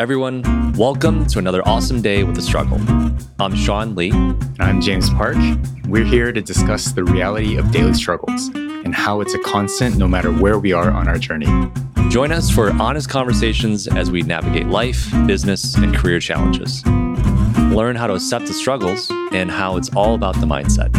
Everyone, welcome to another awesome day with the struggle. I'm Sean Lee. And I'm James Park. We're here to discuss the reality of daily struggles and how it's a constant no matter where we are on our journey. Join us for honest conversations as we navigate life, business, and career challenges. Learn how to accept the struggles and how it's all about the mindset.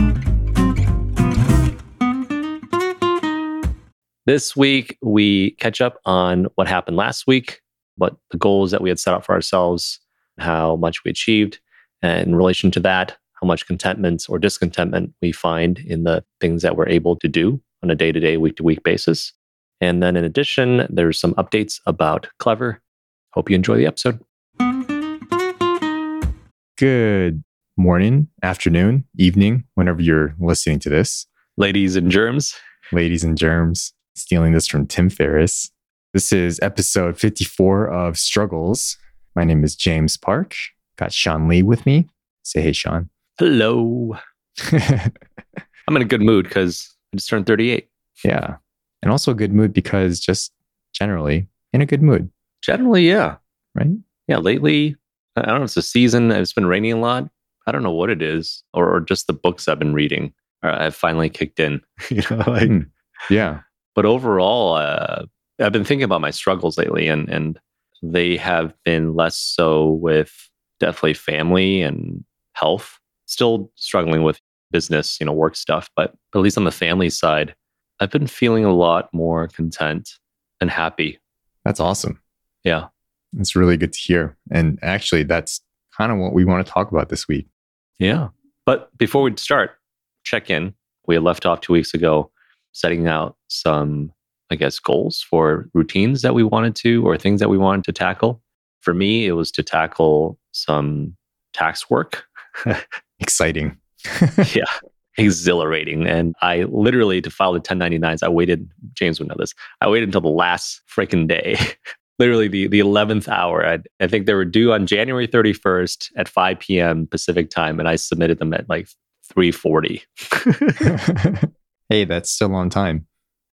This week, we catch up on what happened last week, what the goals that we had set out for ourselves, how much we achieved, and in relation to that, how much contentment or discontentment we find in the things that we're able to do on a day to day, week to week basis. And then in addition, there's some updates about Clever. Hope you enjoy the episode. Good morning, afternoon, evening, whenever you're listening to this. Ladies and germs. Ladies and germs, stealing this from Tim Ferriss. This is episode 54 of Struggles. My name is James Park. Got Sean Lee with me. Say hey, Sean. Hello. I'm in a good mood because I just turned 38. yeah. And also a good mood because just generally in a good mood, Generally, yeah. right? Yeah. Lately, I don't know, if it's a season. It's been raining a lot. I don't know what it is, or, or just the books I've been reading. Uh, I've finally kicked in. you know, like, Hmm. Yeah. but overall, uh, I've been thinking about my struggles lately, and and they have been less so with definitely family and health. Still struggling with business, you know, work stuff, but at least on the family side, I've been feeling a lot more content and happy. That's awesome. Yeah. It's really good to hear. And actually, that's kind of what we want to talk about this week. Yeah. But before we start, check in. We had left off two weeks ago, setting out some, I guess, goals for routines that we wanted to or things that we wanted to tackle. For me, it was to tackle some tax work. Exciting. yeah. Exhilarating. And I literally, to file the 1099s, I waited, James would know this, I waited until the last freaking day. literally the, the 11th hour. I, I think they were due on January 31st at 5 p.m. Pacific time, and I submitted them at like 3:40. hey, that's still on time.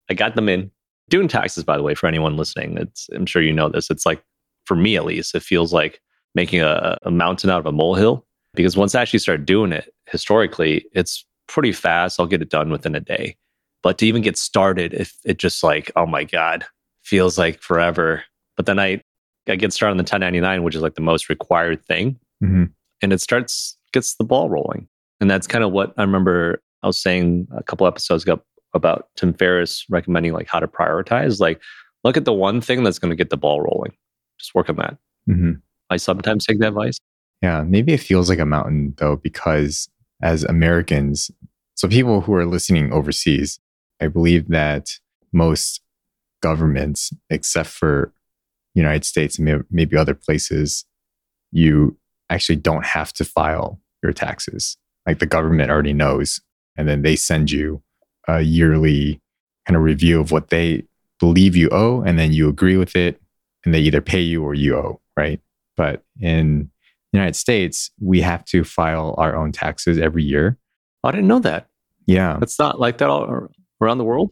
I got them in. Doing taxes, by the way, for anyone listening, it's I'm sure you know this. It's like for me at least, it feels like making a, a mountain out of a molehill. Because once I actually start doing it, historically, it's pretty fast. I'll get it done within a day. But to even get started, if it just like, oh my God, feels like forever. But then I I get started on the 1099, which is like the most required thing. Mhm. And it starts gets the ball rolling. And that's kind of what I remember I was saying a couple episodes ago about Tim Ferriss recommending like how to prioritize. Like, look at the one thing that's going to get the ball rolling. Just work on that. Mhm. I sometimes take that advice. Yeah, maybe it feels like a mountain though, because as Americans, so people who are listening overseas, I believe that most governments, except for United States and maybe other places, you actually don't have to file your taxes. Like the government already knows, and then they send you a yearly kind of review of what they believe you owe, and then you agree with it, and they either pay you or you owe, right? But in the United States, we have to file our own taxes every year. Oh, I didn't know that. Yeah. It's not like that all around the world.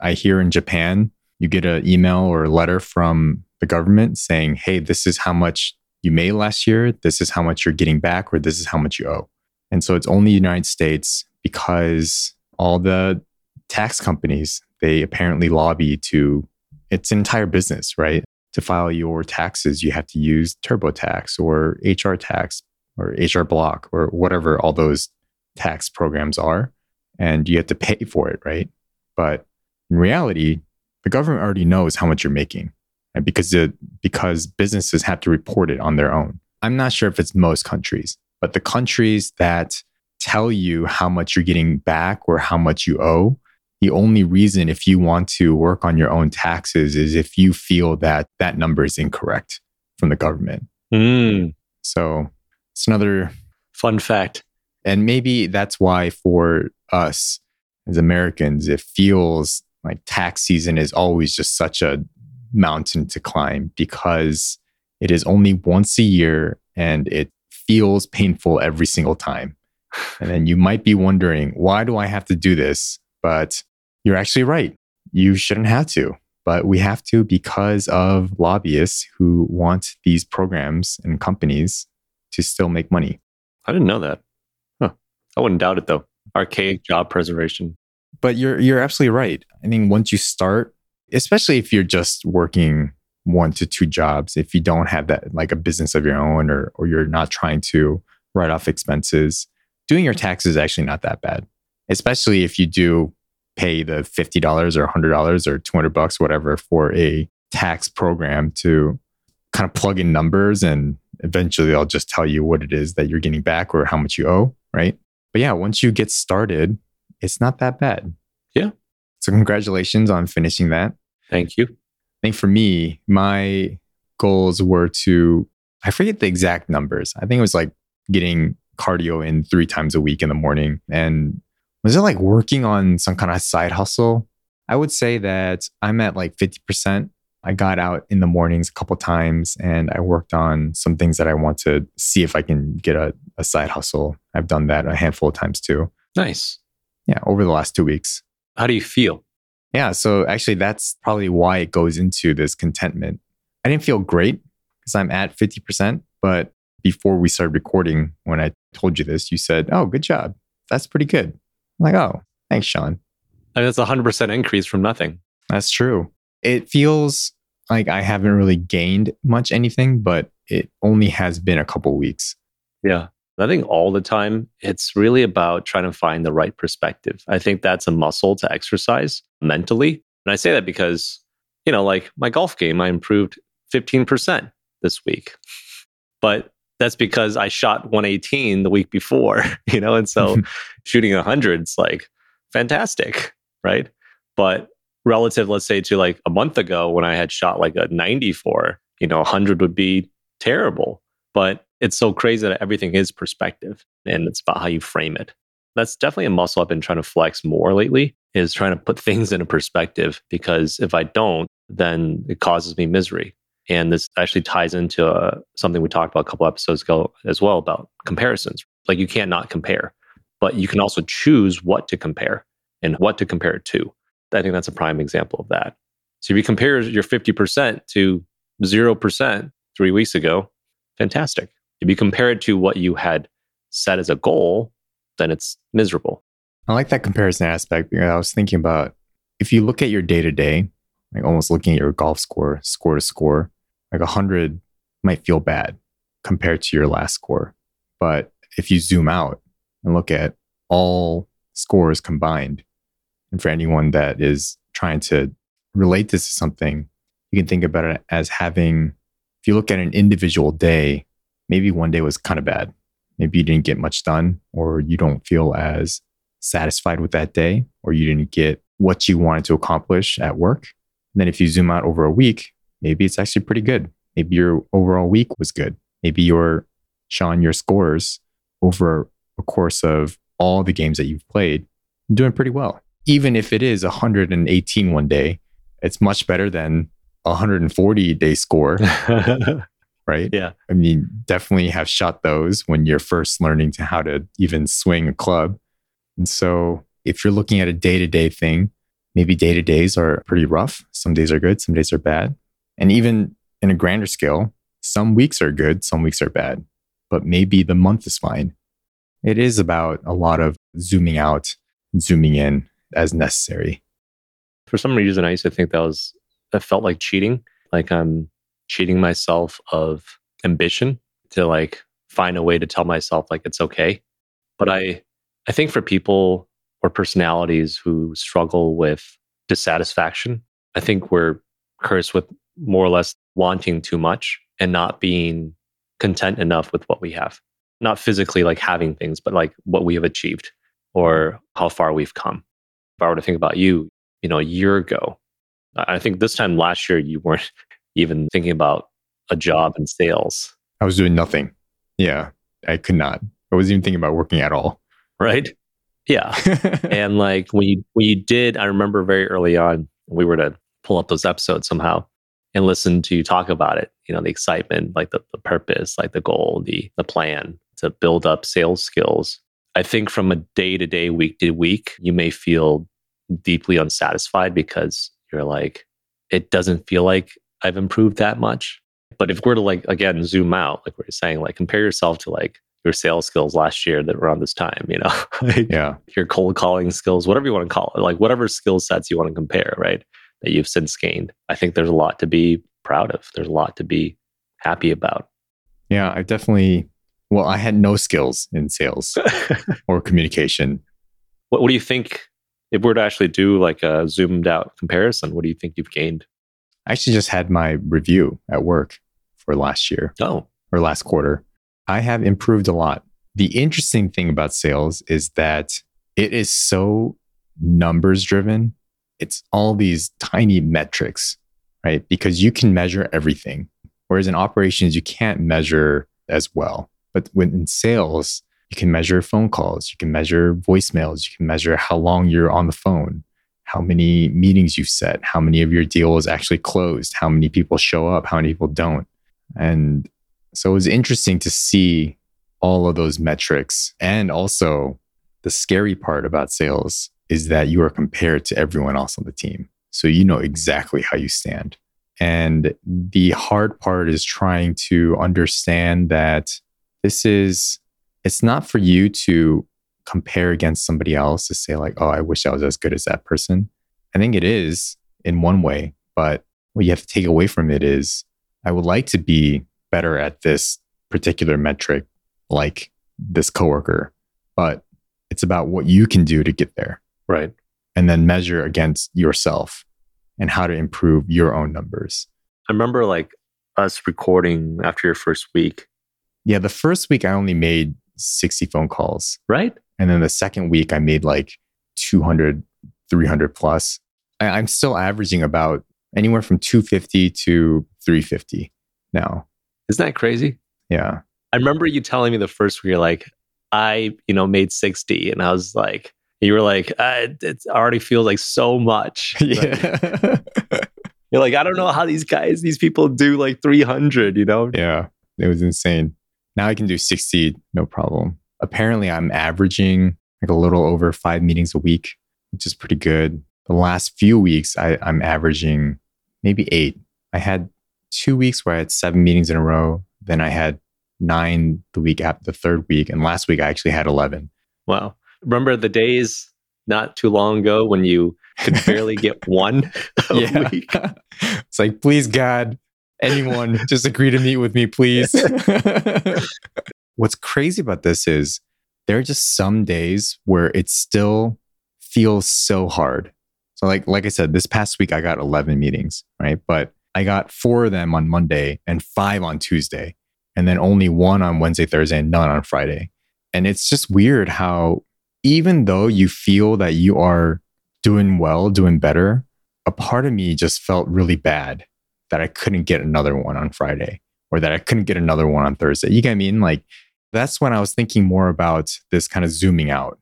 I hear in Japan, you get an email or a letter from the government saying, hey, this is how much you made last year. This is how much you're getting back, or this is how much you owe. And so it's only the United States because all the tax companies, they apparently lobby to, it's entire business, right? To file your taxes, you have to use TurboTax or HR tax or H&R Block or whatever all those tax programs are. And you have to pay for it, right? But in reality, the government already knows how much you're making right? because the, because businesses have to report it on their own. I'm not sure if it's most countries, but the countries that tell you how much you're getting back or how much you owe, the only reason if you want to work on your own taxes is if you feel that that number is incorrect from the government. Mm, So it's another fun fact. and maybe that's why for us as Americans, it feels like tax season is always just such a mountain to climb because it is only once a year and it feels painful every single time. And then you might be wondering, why do I have to do this? But you're actually right. You shouldn't have to. but we have to because of lobbyists who want these programs and companies to still make money. I didn't know that. Huh. I wouldn't doubt it though. Archaic job preservation. But you're you're absolutely right. I think once you start, especially if you're just working one to two jobs, if you don't have that like a business of your own or or you're not trying to write off expenses, doing your taxes is actually not that bad. Especially if you do pay the $50 or $100 or 200 bucks whatever for a tax program to kind of plug in numbers and eventually I'll just tell you what it is that you're getting back or how much you owe, right? But yeah, once you get started, it's not that bad. Yeah. So congratulations on finishing that. Thank you. I think for me, my goals were to I forget the exact numbers. I think it was like getting cardio in three times a week in the morning and was it like working on some kind of side hustle? I would say that I'm at like 50%. I got out in the mornings a couple times and I worked on some things that I want to see if I can get a, a side hustle. I've done that a handful of times too. Nice. Yeah, over the last two weeks. How do you feel? Yeah, so actually, that's probably why it goes into this contentment. I didn't feel great because I'm at 50%, but before we started recording, when I told you this, you said, Oh, good job. That's pretty good. I'm like, oh, thanks, Sean. I mean, that's a 100% increase from nothing. That's true. It feels like I haven't really gained much anything, but it only has been a couple weeks. Yeah. I think all the time, it's really about trying to find the right perspective. I think that's a muscle to exercise mentally. And I say that because, you know, like my golf game, I improved 15% this week. But that's because I shot 118 the week before, you know, and so mm-hmm. shooting 100 is like fantastic, right? But relative, let's say, to like a month ago when I had shot like a 94, you know, 100 would be terrible. But it's so crazy that everything is perspective and it's about how you frame it. That's definitely a muscle I've been trying to flex more lately is trying to put things in a perspective because if I don't, then it causes me misery. And this actually ties into uh, something we talked about a couple episodes ago as well about comparisons. Like you can't not compare, but you can also choose what to compare and what to compare it to. I think that's a prime example of that. So if you compare your 50% to 0% three weeks ago, fantastic. If you compare it to what you had set as a goal, then it's miserable. I like that comparison aspect because I was thinking about if you look at your day to day, like almost looking at your golf score, score to score, like 100 might feel bad compared to your last score. But if you zoom out and look at all scores combined, and for anyone that is trying to relate this to something, you can think about it as having, if you look at an individual day, maybe one day was kind of bad. Maybe you didn't get much done, or you don't feel as satisfied with that day, or you didn't get what you wanted to accomplish at work. And then if you zoom out over a week, maybe it's actually pretty good. Maybe your overall week was good. Maybe your Sean, your scores over a course of all the games that you've played, doing pretty well. Even if it is 118 one day, it's much better than 140 day score. right? Yeah. I mean, definitely have shot those when you're first learning to how to even swing a club. And so if you're looking at a day to day thing, maybe day to days are pretty rough. Some days are good, some days are bad. And even in a grander scale, some weeks are good, some weeks are bad, but maybe the month is fine. It is about a lot of zooming out, zooming in as necessary. For some reason, I used to think that was, that felt like cheating. Like I'm cheating myself of ambition to like find a way to tell myself like it's okay. But I, I think for people or personalities who struggle with dissatisfaction, I think we're cursed with more or less wanting too much and not being content enough with what we have. Not physically like having things, but like what we have achieved or how far we've come. If I were to think about you, you know, a year ago, I think this time last year, you weren't even thinking about a job in sales. I was doing nothing. Yeah, I could not. I wasn't even thinking about working at all. Right. Yeah. and like when you when you did, I remember very early on, we were to pull up those episodes somehow and listen to you talk about it you know the excitement like the, the purpose like the goal the the plan to build up sales skills i think from a day to day week to week you may feel deeply unsatisfied because you're like it doesn't feel like I've improved that much. But if we're to like again zoom out, like we are saying, like compare yourself to like your sales skills last year that were on this time, you know, like Yeah. your cold calling skills, whatever you want to call it, like whatever skill sets you want to compare, right? That you've since gained. I think there's a lot to be proud of. There's a lot to be happy about. Yeah. I definitely, well, I had no skills in sales or communication. What, what do you think if we're to actually do like a zoomed out comparison? What do you think you've gained? I actually just had my review at work for last year Oh, or last quarter. I have improved a lot. The interesting thing about sales is that it is so numbers driven. It's all these tiny metrics, right? Because you can measure everything. Whereas in operations, you can't measure as well. But when in sales, you can measure phone calls, you can measure voicemails, you can measure how long you're on the phone, how many meetings you've set, how many of your deals actually closed, how many people show up, how many people don't. And so it was interesting to see all of those metrics. And also, the scary part about sales is that you are compared to everyone else on the team. So you know exactly how you stand. And the hard part is trying to understand that this is, it's not for you to compare against somebody else to say, like, oh, I wish I was as good as that person. I think it is in one way, but what you have to take away from it is I would like to be better at this particular metric, like this coworker, but it's about what you can do to get there right. and then measure against yourself and how to improve your own numbers. I remember like us recording after your first week, Yeah, the first week I only made 60 phone calls. right? And then the second week I made like 200, 300 plus. I, I'm still averaging about anywhere from 250 to 350 now. Isn't that crazy? Yeah. I remember you telling me the first week, you're like, I, you know, made 60. And I was like, you were like, uh, it already feels like so much. Yeah. You're like, I don't know how these guys, these people do like 300, you know? yeah. It was insane. Now I can do 60, no problem. Apparently, I'm averaging like a little over five meetings a week, which is pretty good. The last few weeks, I, I'm averaging maybe eight. I had two weeks where I had seven meetings in a row. Then I had nine the week after the third week. And last week, I actually had 11. Wow. Remember the days not too long ago when you could barely get one a week? it's like, please, God, anyone, just agree to meet with me, please. What's crazy about this is there are just some days where it still feels so hard. So, like, like I said, this past week I got 11 meetings, right? But I got four of them on Monday and five on Tuesday, and then only one on Wednesday, Thursday, and none on Friday. And it's just weird how, even though you feel that you are doing well, doing better, a part of me just felt really bad that I couldn't get another one on Friday or that I couldn't get another one on Thursday. You get what I mean? Like that's when I was thinking more about this kind of zooming out.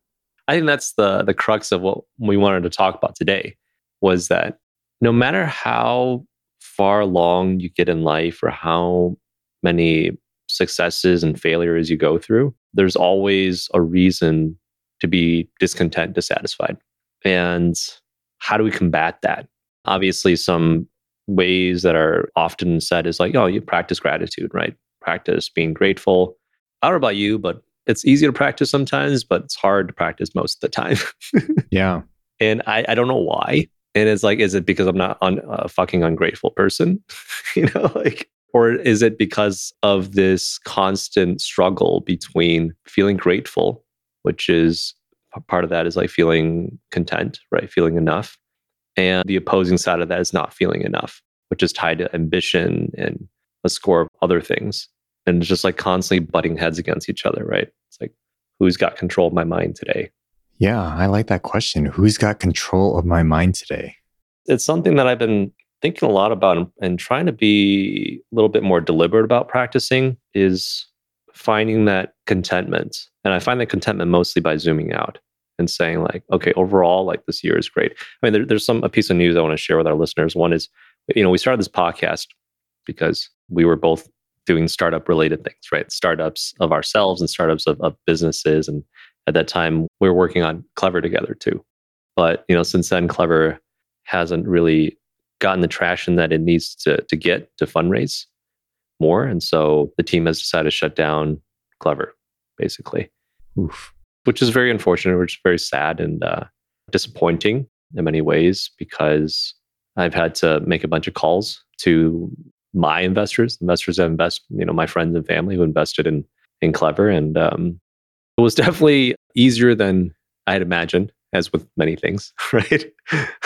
I think that's the the crux of what we wanted to talk about today was that no matter how far along you get in life or how many successes and failures you go through, there's always a reason to be discontent, dissatisfied. And how do we combat that? Obviously, some ways that are often said is like, oh, you practice gratitude, right? Practice being grateful. I don't know about you, but it's easy to practice sometimes, but it's hard to practice most of the time. Yeah. and I, I don't know why. And it's like, is it because I'm not un, a fucking ungrateful person? you know, like, or is it because of this constant struggle between feeling grateful, which is part of that is like feeling content, right? Feeling enough. And the opposing side of that is not feeling enough, which is tied to ambition and a score of other things. And it's just like constantly butting heads against each other, right? It's like, who's got control of my mind today? Yeah. I like that question. Who's got control of my mind today? It's something that I've been thinking a lot about and, trying to be a little bit more deliberate about practicing is finding that contentment. And I find that contentment mostly by zooming out and saying like, okay, overall, like this year is great. I mean, there, there's some a piece of news I want to share with our listeners. One is, you know, we started this podcast because we were both doing startup related things, right? Startups of ourselves and startups of, of businesses. And at that time, we were working on Clever together too. But you know, since then, Clever hasn't really gotten the traction that it needs to, to get to fundraise more. And so the team has decided to shut down Clever, basically, Oof. which is very unfortunate, which is very sad and uh, disappointing in many ways because I've had to make a bunch of calls to my investors, investors that invest, you know, my friends and family who invested in in Clever, and um, it was definitely easier than I had imagined, as with many things, right?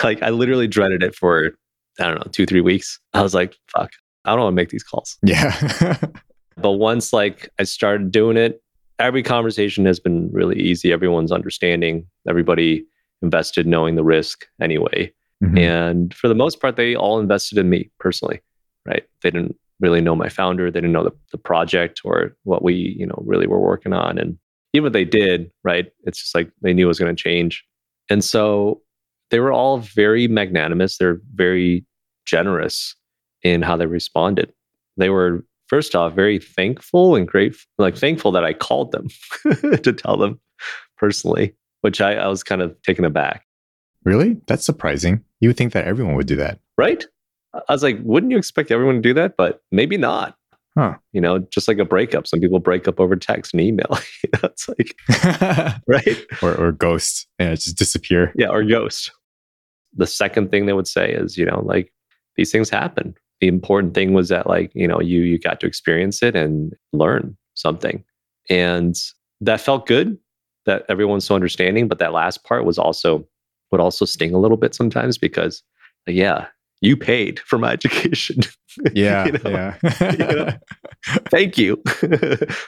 like I literally dreaded it for I don't know two three weeks. I was like, fuck, I don't want to make these calls. Yeah. but once like I started doing it, every conversation has been really easy. Everyone's understanding. Everybody invested knowing the risk anyway. Mhm. And for the most part, they all invested in me personally, right? They didn't really know my founder. They didn't know the, the project or what we, you know, really were working on. And even if they did, right? It's just like they knew it was going to change. And so they were all very magnanimous. They're very generous in how they responded. They were, first off, very thankful and grateful, like thankful that I called them to tell them personally, which I, I was kind of taken aback. Really? That's surprising. You would think that everyone would do that. right? I was like, wouldn't you expect everyone to do that? But maybe not. Huh. You know, just like a breakup. Some people break up over text and email. you know, it's like, right? or, or ghosts. Yeah, just disappear. Yeah, or ghost. The second thing they would say is, you know, like these things happen. The important thing was that, like, you know, you you got to experience it and learn something, and that felt good. That everyone's so understanding, but that last part was also would also sting a little bit sometimes because, yeah, you paid for my education. Yeah. You know? yeah. know? Thank you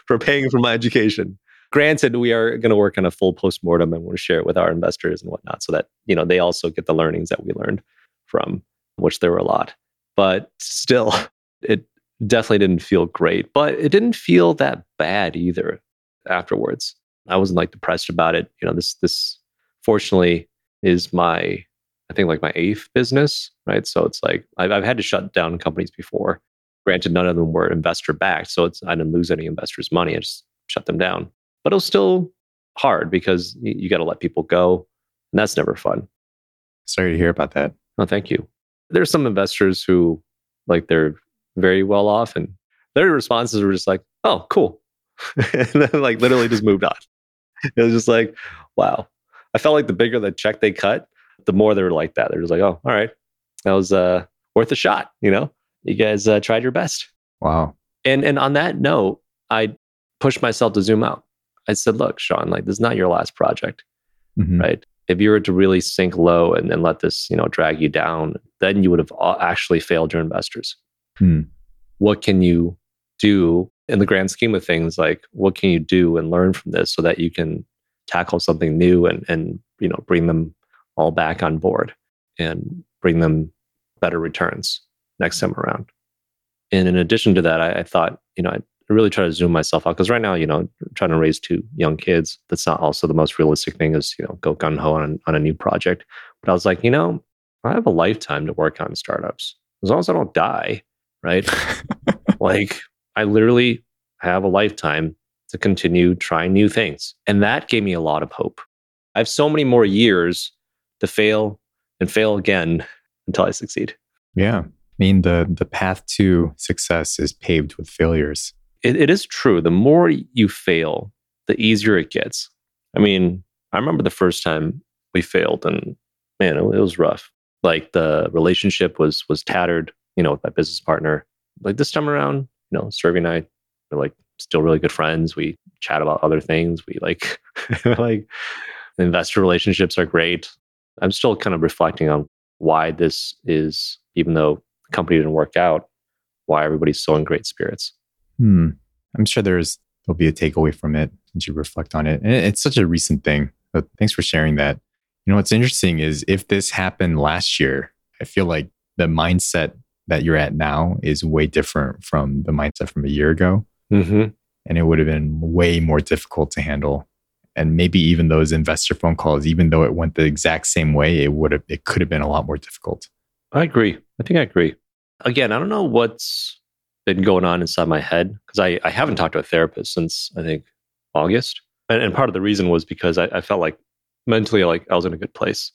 for paying for my education. Granted, we are going to work on a full postmortem and we'll share it with our investors and whatnot so that, you know, they also get the learnings that we learned from, which there were a lot. But still, it definitely didn't feel great, but it didn't feel that bad either afterwards. I wasn't like depressed about it. You know, this, this fortunately is my, I think like my eighth business, right? So it's like I've, I've had to shut down companies before. Granted, none of them were investor backed, so it's I didn't lose any investors' money. I just shut them down. But it was still hard because you, you got to let people go, and that's never fun. Sorry to hear about that. Oh, thank you. There's some investors who like they're very well off, and their responses were just like, "Oh, cool," and then like literally just moved on. It was just like, wow. I felt like the bigger the check they cut, the more they were like that. They're just like, "Oh, all right, that was uh, worth a shot." You know, you guys uh, tried your best. Wow. And and on that note, I pushed myself to zoom out. I said, "Look, Sean, like this is not your last project." Mhm. right? If you were to really sink low and then let this, you know, drag you down, then you would have actually failed your investors. Hmm. What can you do in the grand scheme of things? Like, what can you do and learn from this so that you can tackle something new and and you know bring them all back on board and bring them better returns next time around. And in addition to that, I, I thought, you know, I really try to zoom myself out because right now, you know, trying to raise two young kids, that's not also the most realistic thing is, you know, go gun ho on, on a new project. But I was like, you know, I have a lifetime to work on startups as long as I don't die, right? like, I literally have a lifetime to continue trying new things. And that gave me a lot of hope. I have so many more years to fail and fail again until I succeed. yeah. I mean, the, the path to success is paved with failures. It, it is true. The more you fail, the easier it gets. I mean, I remember the first time we failed, and man, it, it was rough. Like the relationship was was tattered. You know, with my business partner. Like this time around, you know, Servi and I are like still really good friends. We chat about other things. We like like investor relationships are great. I'm still kind of reflecting on why this is, even though the company didn't work out, why everybody's so in great spirits. Hmm. I'm sure there's there'll be a takeaway from it as you reflect on it. And it's such a recent thing. But thanks for sharing that. You know what's interesting is if this happened last year, I feel like the mindset that you're at now is way different from the mindset from a year ago. Mm-hmm. And it would have been way more difficult to handle. And maybe even those investor phone calls, even though it went the exact same way, it would have it could have been a lot more difficult. I agree. I think I agree. Again, I don't know what's been going on inside my head because I, I haven't talked to a therapist since I think August. And, and part of the reason was because I, I felt like mentally like I was in a good place.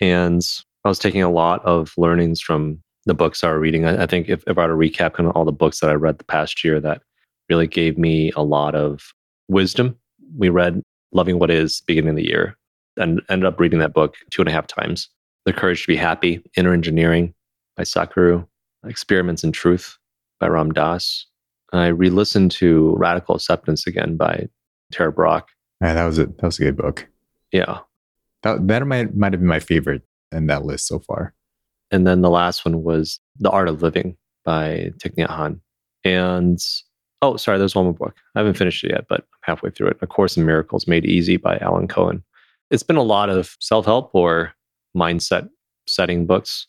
And I was taking a lot of learnings from the books I was reading. I, I think if, if I were to recap kind of all the books that I read the past year that really gave me a lot of wisdom, we read Loving What Is beginning of the year and ended up reading that book two and a half times. The Courage to Be Happy, Inner Engineering by Sadhguru, Experiments in Truth by Ram Dass. I re-listened to Radical Acceptance again by Tara Brach. Yeah, that was a that was a good book. Yeah. That that might might have been my favorite in that list so far. And then the last one was The Art of Living by Thich Nhat Hanh. And oh, sorry, there's one more book. I haven't finished it yet, but I'm halfway through it. A Course in Miracles Made Easy by Alan Cohen. It's been a lot of self-help or mindset setting books.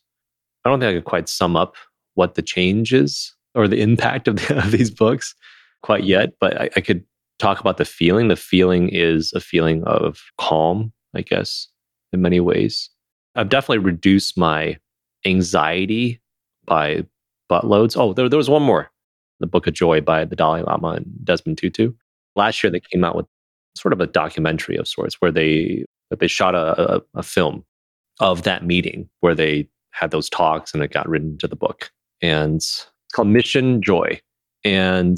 I don't think I could quite sum up what the change is or the impact of, the, of these books quite yet, but I, I could talk about the feeling. The feeling is a feeling of calm, I guess, in many ways. I've definitely reduced my anxiety by buttloads. Oh, there, there was one more The Book of Joy by the Dalai Lama and Desmond Tutu. Last year, they came out with sort of a documentary of sorts where they, they shot a, a, a film of that meeting where they had those talks and it got written into the book. And called Mission Joy. And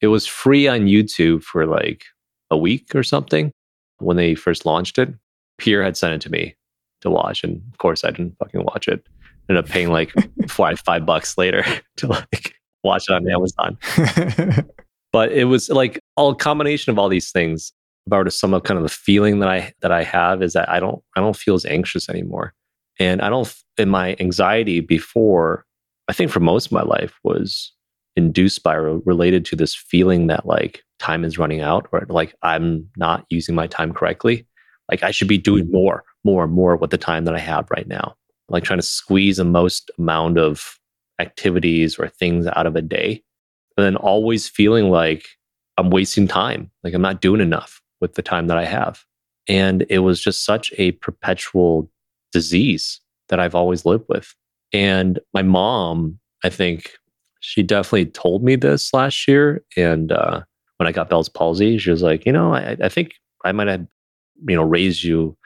it was free on YouTube for like a week or something when they first launched it. Pierre had sent it to me to watch. And of course, I didn't fucking watch it. Ended up paying like five, five bucks later to like watch it on Amazon. but it was like all combination of all these things. If I were to sum up kind of the feeling that I that I have is that I don't I don't feel as anxious anymore. And I don't in my anxiety before, I think for most of my life was induced by or related to this feeling that like time is running out or like I'm not using my time correctly. Like I should be doing mm-hmm. more, more, and more with the time that I have right now. Like trying to squeeze the most amount of activities or things out of a day. And then always feeling like I'm wasting time, like I'm not doing enough with the time that I have. And it was just such a perpetual disease that I've always lived with. And my mom, I think, she definitely told me this last year. And uh, when I got Bell's palsy, she was like, you know, I, I think I might have, you know, raised you.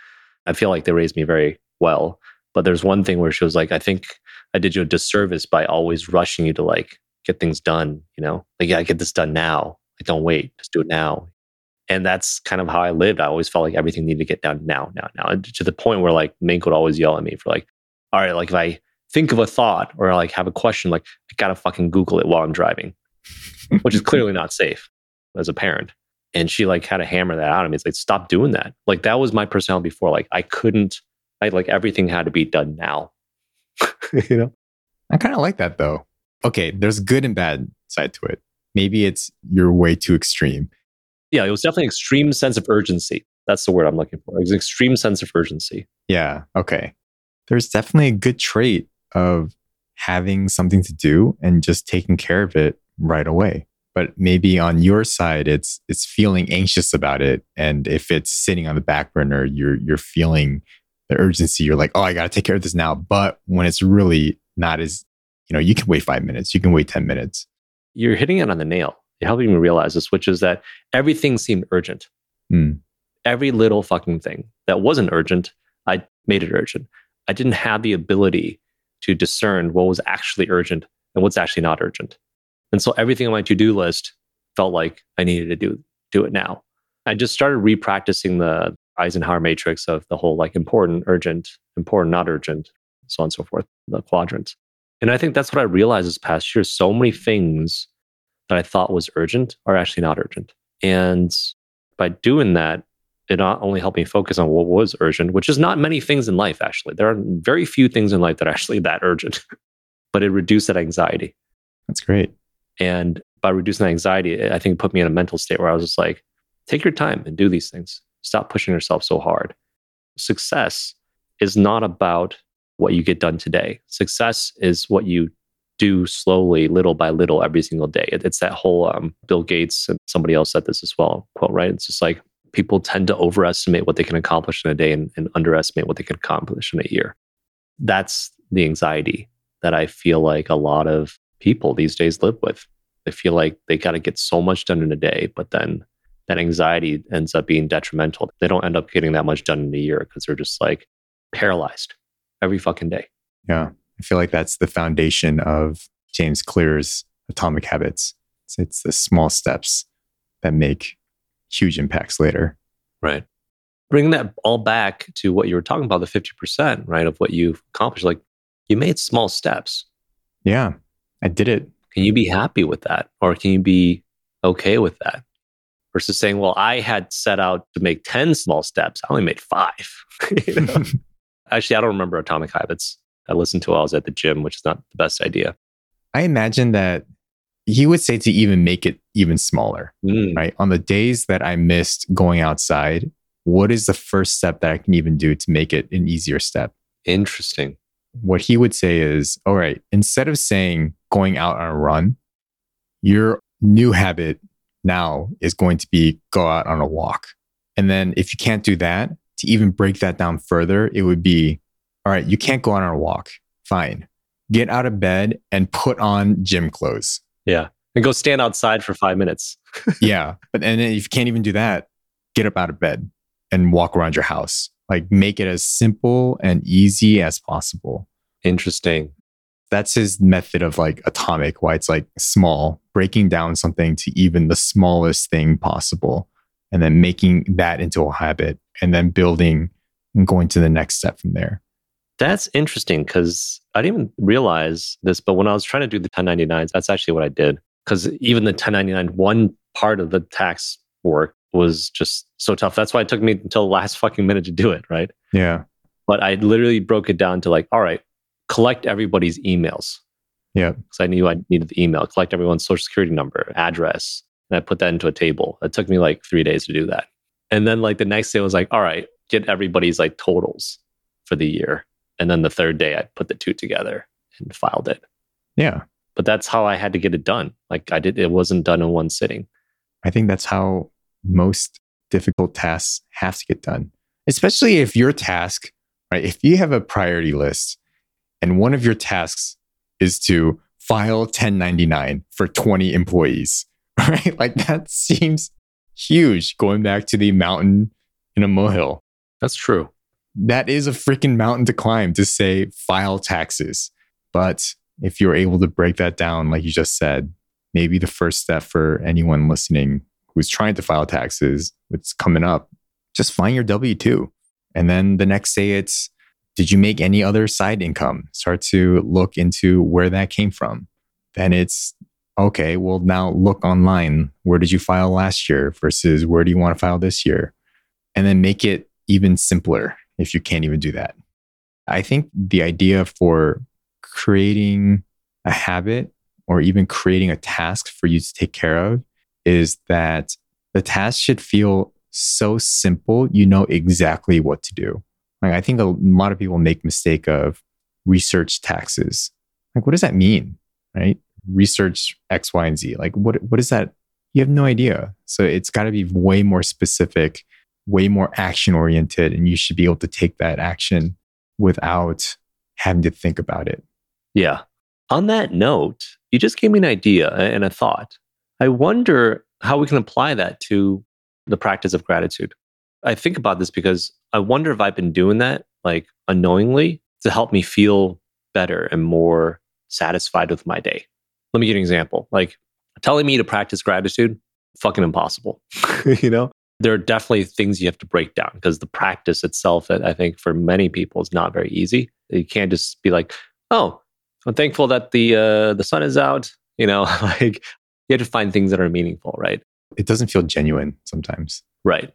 I feel like they raised me very well. But there's one thing where she was like, I think I did you a disservice by always rushing you to like get things done, you know, like, yeah, get this done now. Like, don't wait, just do it now. And that's kind of how I lived. I always felt like everything needed to get done now, now, now, to the point where like Mink would always yell at me for like, all right, like if I think of a thought or like have a question, like I gotta fucking Google it while I'm driving, which is clearly not safe as a parent. And she like had to hammer that out of me. It's like, stop doing that. Like that was my personality before. Like I couldn't, I like everything had to be done now. you know? I kind of like that though. Okay, there's good and bad side to it. Maybe it's you're way too extreme. Yeah, it was definitely an extreme sense of urgency. That's the word I'm looking for. It was an extreme sense of urgency. Yeah. Okay. There's definitely a good trait of having something to do and just taking care of it right away. But maybe on your side it's it's feeling anxious about it. And if it's sitting on the back burner you're you're feeling the urgency. You're like oh i got to take care of this now. But when it's really not as you know you can wait 5 minutes. You can wait 10 minutes. You're hitting it on the nail. You're helping me realize this which is that everything seemed urgent. Mm. every little fucking thing that wasn't urgent i made it urgent. I didn't have the ability to discern what was actually urgent and what's actually not urgent. And so everything on my to-do list felt like I needed to do do it now. I just started repracticing the Eisenhower matrix of the whole like important, urgent, important, not urgent, so on and so forth, the quadrant. And I think that's what I realized this past year. So many things that I thought was urgent are actually not urgent. And by doing that, it not only helped me focus on what was urgent, which is not many things in life, actually. There are very few things in life that are actually that urgent, but it reduced that anxiety. That's great. And by reducing that anxiety, I think it put me in a mental state where I was just like, take your time and do these things. Stop pushing yourself so hard. Success is not about what you get done today. Success is what you do slowly, little by little, every single day. It's that whole um, Bill Gates and somebody else said this as well quote, right? It's just like people tend to overestimate what they can accomplish in a day and, and underestimate what they can accomplish in a year. That's the anxiety that I feel like a lot of people these days live with. They feel like they got to get so much done in a day, but then that anxiety ends up being detrimental. They don't end up getting that much done in a year because they're just like paralyzed every fucking day. Yeah. I feel like that's the foundation of James Clear's Atomic Habits. It's, it's the small steps that make huge impacts later. Right. Bringing that all back to what you were talking about, the 50%, right, of what you've accomplished, like you made small steps. Yeah, I did it. Can you be happy with that? Or can you be okay with that? Versus saying, well, I had set out to make 10 small steps. I only made five. you know? Actually, I don't remember Atomic Habits. I listened to while I was at the gym, which is not the best idea. I imagine that he would say to even make it even smaller, Mm, right? On the days that I missed going outside, what is the first step that I can even do to make it an easier step? Interesting. What he would say is, all right, instead of saying going out on a run, your new habit now is going to be go out on a walk. And then if you can't do that, to even break that down further, it would be, all right, you can't go out on a walk. Fine. Get out of bed and put on gym clothes. Yeah. And go stand outside for five minutes. yeah. But and if you can't even do that, get up out of bed and walk around your house. Like make it as simple and easy as possible. Interesting. That's his method of like atomic, why it's like small, breaking down something to even the smallest thing possible, and then making that into a habit and then building and going to the next step from there. That's interesting because I didn't even realize this, but when I was trying to do the 1099s, that's actually what I did. Because even the 1099, one part of the tax work was just so tough. That's why it took me until the last fucking minute to do it, right? Yeah. But I literally broke it down to like, all right, collect everybody's emails. Yeah. Because I knew I needed the email, collect everyone's social security number, address, and I put that into a table. It took me like three days to do that. And then like the next day was like, all right, get everybody's like totals for the year. And then the third day I put the two together and filed it. Yeah. But that's how I had to get it done. Like I did, it wasn't done in one sitting. I think that's how most difficult tasks have to get done, especially if your task, right? If you have a priority list and one of your tasks is to file 1099 for 20 employees, right? Like that seems huge going back to the mountain in a molehill. That's true. That is a freaking mountain to climb to say file taxes. But if you're able to break that down, like you just said, maybe the first step for anyone listening who's trying to file taxes, what's coming up, just find your W 2. And then the next day, it's did you make any other side income? Start to look into where that came from. Then it's okay, well, now look online. Where did you file last year versus where do you want to file this year? And then make it even simpler if you can't even do that. I think the idea for creating a habit or even creating a task for you to take care of is that the task should feel so simple, you know exactly what to do. Like I think a lot of people make mistake of research taxes. Like what does that mean? Right? Research X, Y, and Z. Like what what is that? You have no idea. So it's got to be way more specific, way more action oriented, and you should be able to take that action without having to think about it. Yeah. On that note, you just gave me an idea and a thought. I wonder how we can apply that to the practice of gratitude. I think about this because I wonder if I've been doing that like unknowingly to help me feel better and more satisfied with my day. Let me give you an example. Like telling me to practice gratitude, fucking impossible. you know, there are definitely things you have to break down because the practice itself, I think for many people is not very easy. You can't just be like, oh, I'm thankful that the uh, the sun is out. You know, like you have to find things that are meaningful, right? It doesn't feel genuine sometimes. Right,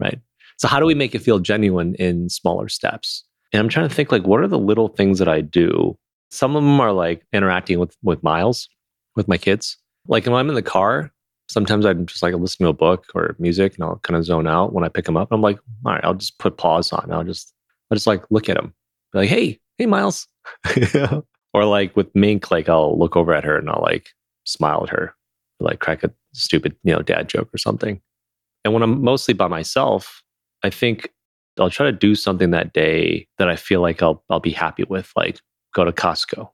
right. So how do we make it feel genuine in smaller steps? And I'm trying to think like, what are the little things that I do? Some of them are like interacting with with Miles, with my kids. Like when I'm in the car, sometimes I'm just like listening to a book or music, and I'll kind of zone out when I pick them up. I'm like, all right, I'll just put pause on. I'll just I'll just like look at them, be like, hey, hey, Miles. or like with Mink, like I'll look over at her and I'll like smile at her, like crack a stupid, you know, dad joke or something. And when I'm mostly by myself, I think I'll try to do something that day that I feel like I'll I'll be happy with, like go to Costco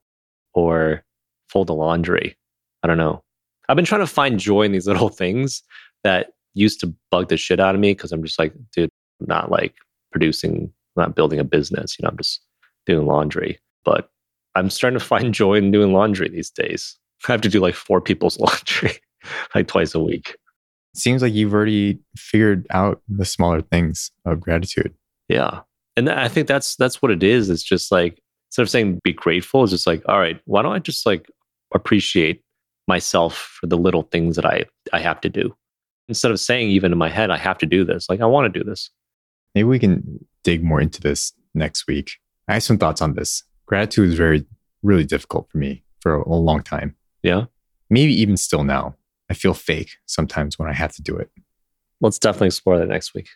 or fold the laundry. I don't know. I've been trying to find joy in these little things that used to bug the shit out of me because I'm just like, dude, I'm not like producing, I'm not building a business. You know, I'm just doing laundry. But I'm starting to find joy in doing laundry these days. I have to do like four people's laundry like twice a week. Seems like you've already figured out the smaller things of gratitude. Yeah. And I think that's that's what it is. It's just like instead of saying be grateful, it's just like, all right, why don't I just like appreciate myself for the little things that I I have to do? Instead of saying even in my head, I have to do this, like I want to do this. Maybe we can dig more into this next week. I have some thoughts on this. Gratitude is very, really difficult for me for a, a long time. Yeah. Maybe even still now. I feel fake sometimes when I have to do it. Let's definitely explore that next week.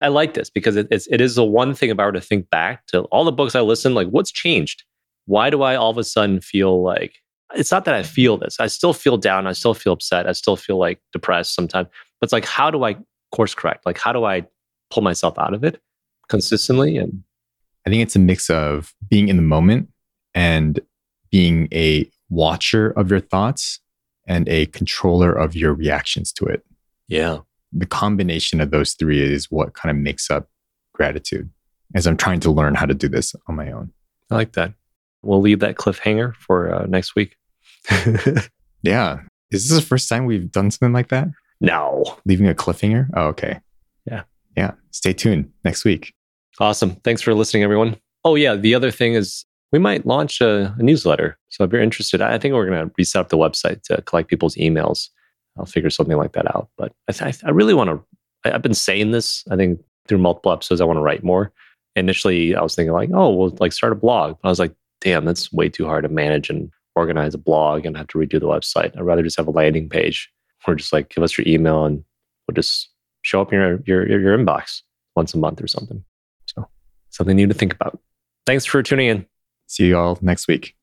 I like this because it, it's, it is the one thing if I were to think back to all the books I listened, like what's changed? Why do I all of a sudden feel like it's not that I feel this. I still feel down. I still feel upset. I still feel like depressed sometimes. But it's like, how do I course correct? Like, how do I pull myself out of it consistently? And I think it's a mix of being in the moment and being a watcher of your thoughts and a controller of your reactions to it. yeah, The combination of those three is what kind of makes up gratitude as I'm trying to learn how to do this on my own. I like that. We'll leave that cliffhanger for uh, next week. Yeah. Is this the first time we've done something like that? no. Leaving a cliffhanger? Oh, okay. Yeah. Yeah. Stay tuned next week. Awesome. Thanks for listening, everyone. Oh, yeah. The other thing is we might launch a, a newsletter. So if you're interested, I think we're going to reset up the website to collect people's emails. I'll figure something like that out. But I, th- I really want to, I've been saying this, I think through multiple episodes, I want to write more. Initially, I was thinking like, oh, we'll like start a blog. But I was like, damn, that's way too hard to manage and organize a blog and have to redo the website. I'd rather just have a landing page or just like give us your email and we'll just show up in your, your, your, your inbox once a month or something. So something new to think about. Thanks for tuning in. See you all next week.